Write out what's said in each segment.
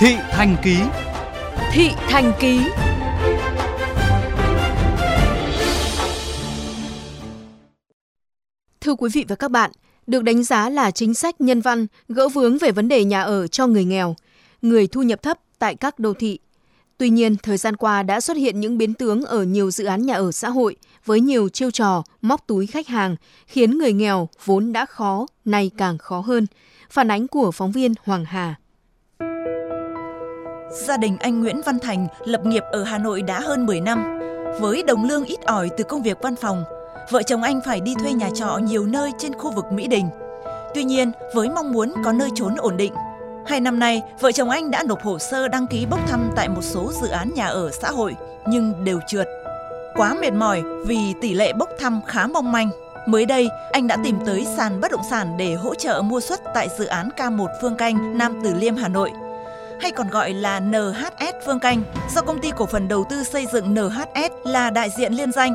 Thị Thành Ký Thị Thành Ký Thưa quý vị và các bạn, được đánh giá là chính sách nhân văn gỡ vướng về vấn đề nhà ở cho người nghèo, người thu nhập thấp tại các đô thị. Tuy nhiên, thời gian qua đã xuất hiện những biến tướng ở nhiều dự án nhà ở xã hội với nhiều chiêu trò móc túi khách hàng, khiến người nghèo vốn đã khó, nay càng khó hơn. Phản ánh của phóng viên Hoàng Hà. Gia đình anh Nguyễn Văn Thành lập nghiệp ở Hà Nội đã hơn 10 năm. Với đồng lương ít ỏi từ công việc văn phòng, vợ chồng anh phải đi thuê nhà trọ nhiều nơi trên khu vực Mỹ Đình. Tuy nhiên, với mong muốn có nơi trốn ổn định, hai năm nay, vợ chồng anh đã nộp hồ sơ đăng ký bốc thăm tại một số dự án nhà ở xã hội, nhưng đều trượt. Quá mệt mỏi vì tỷ lệ bốc thăm khá mong manh. Mới đây, anh đã tìm tới sàn bất động sản để hỗ trợ mua suất tại dự án K1 Phương Canh, Nam Từ Liêm, Hà Nội – hay còn gọi là NHS Phương Canh, do công ty cổ phần đầu tư xây dựng NHS là đại diện liên danh.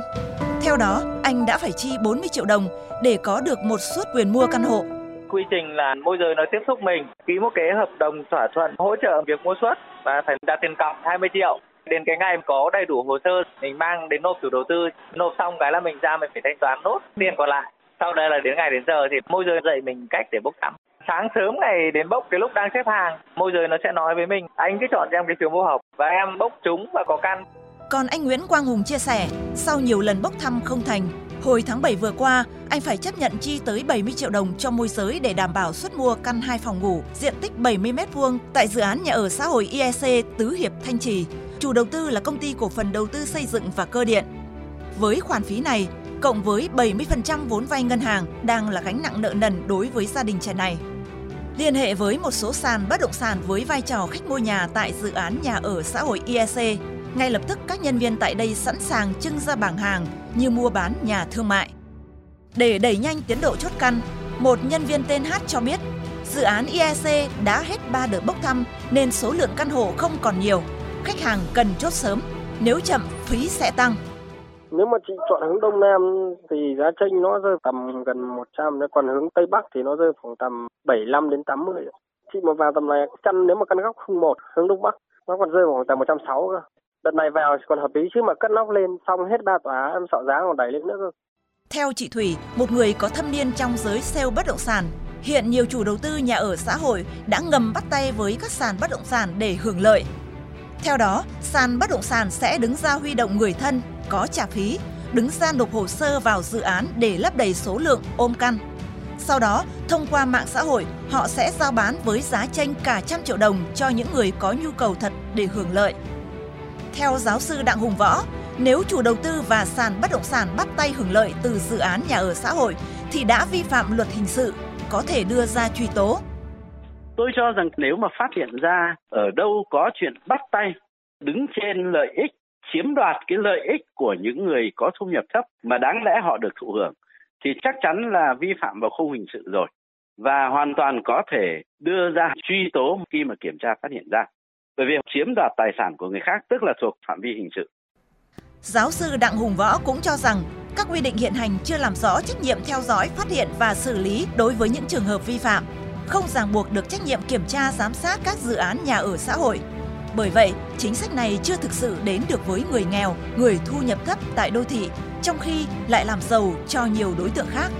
Theo đó, anh đã phải chi 40 triệu đồng để có được một suất quyền mua căn hộ. Quy trình là môi giới nó tiếp xúc mình, ký một cái hợp đồng thỏa thuận hỗ trợ việc mua suất và phải đặt tiền cọc 20 triệu. Đến cái ngày có đầy đủ hồ sơ, mình mang đến nộp chủ đầu tư, nộp xong cái là mình ra mình phải thanh toán nốt tiền còn lại. Sau đây là đến ngày đến giờ thì môi giới dạy mình cách để bốc thăm sáng sớm ngày đến bốc cái lúc đang xếp hàng môi giới nó sẽ nói với mình anh cứ chọn cho em cái trường phù hợp và em bốc trúng và có căn còn anh Nguyễn Quang Hùng chia sẻ sau nhiều lần bốc thăm không thành Hồi tháng 7 vừa qua, anh phải chấp nhận chi tới 70 triệu đồng cho môi giới để đảm bảo suất mua căn 2 phòng ngủ, diện tích 70 m2 tại dự án nhà ở xã hội IEC Tứ Hiệp Thanh Trì. Chủ đầu tư là công ty cổ phần đầu tư xây dựng và cơ điện. Với khoản phí này, cộng với 70% vốn vay ngân hàng đang là gánh nặng nợ nần đối với gia đình trẻ này. Liên hệ với một số sàn bất động sản với vai trò khách mua nhà tại dự án nhà ở xã hội IEC, ngay lập tức các nhân viên tại đây sẵn sàng trưng ra bảng hàng như mua bán nhà thương mại. Để đẩy nhanh tiến độ chốt căn, một nhân viên tên H cho biết dự án IEC đã hết 3 đợt bốc thăm nên số lượng căn hộ không còn nhiều. Khách hàng cần chốt sớm, nếu chậm phí sẽ tăng. Nếu mà chị chọn hướng Đông Nam thì giá tranh nó rơi tầm gần 100, còn hướng Tây Bắc thì nó rơi khoảng tầm 75 đến 80. Chị mà vào tầm này căn nếu mà căn góc không một hướng Đông Bắc nó còn rơi khoảng tầm 160 cơ. Đợt này vào còn hợp lý chứ mà cất nóc lên xong hết ba tòa em sợ giá còn đẩy lên nữa cơ. Theo chị Thủy, một người có thâm niên trong giới sale bất động sản, hiện nhiều chủ đầu tư nhà ở xã hội đã ngầm bắt tay với các sàn bất động sản để hưởng lợi. Theo đó, sàn bất động sản sẽ đứng ra huy động người thân có trả phí, đứng ra nộp hồ sơ vào dự án để lấp đầy số lượng ôm căn. Sau đó, thông qua mạng xã hội, họ sẽ giao bán với giá tranh cả trăm triệu đồng cho những người có nhu cầu thật để hưởng lợi. Theo giáo sư Đặng Hùng Võ, nếu chủ đầu tư và sàn bất động sản bắt tay hưởng lợi từ dự án nhà ở xã hội thì đã vi phạm luật hình sự, có thể đưa ra truy tố. Tôi cho rằng nếu mà phát hiện ra ở đâu có chuyện bắt tay đứng trên lợi ích chiếm đoạt cái lợi ích của những người có thu nhập thấp mà đáng lẽ họ được thụ hưởng thì chắc chắn là vi phạm vào khung hình sự rồi. Và hoàn toàn có thể đưa ra truy tố khi mà kiểm tra phát hiện ra. Bởi vì chiếm đoạt tài sản của người khác tức là thuộc phạm vi hình sự. Giáo sư Đặng Hùng Võ cũng cho rằng các quy định hiện hành chưa làm rõ trách nhiệm theo dõi, phát hiện và xử lý đối với những trường hợp vi phạm, không ràng buộc được trách nhiệm kiểm tra giám sát các dự án nhà ở xã hội bởi vậy, chính sách này chưa thực sự đến được với người nghèo, người thu nhập thấp tại đô thị, trong khi lại làm giàu cho nhiều đối tượng khác.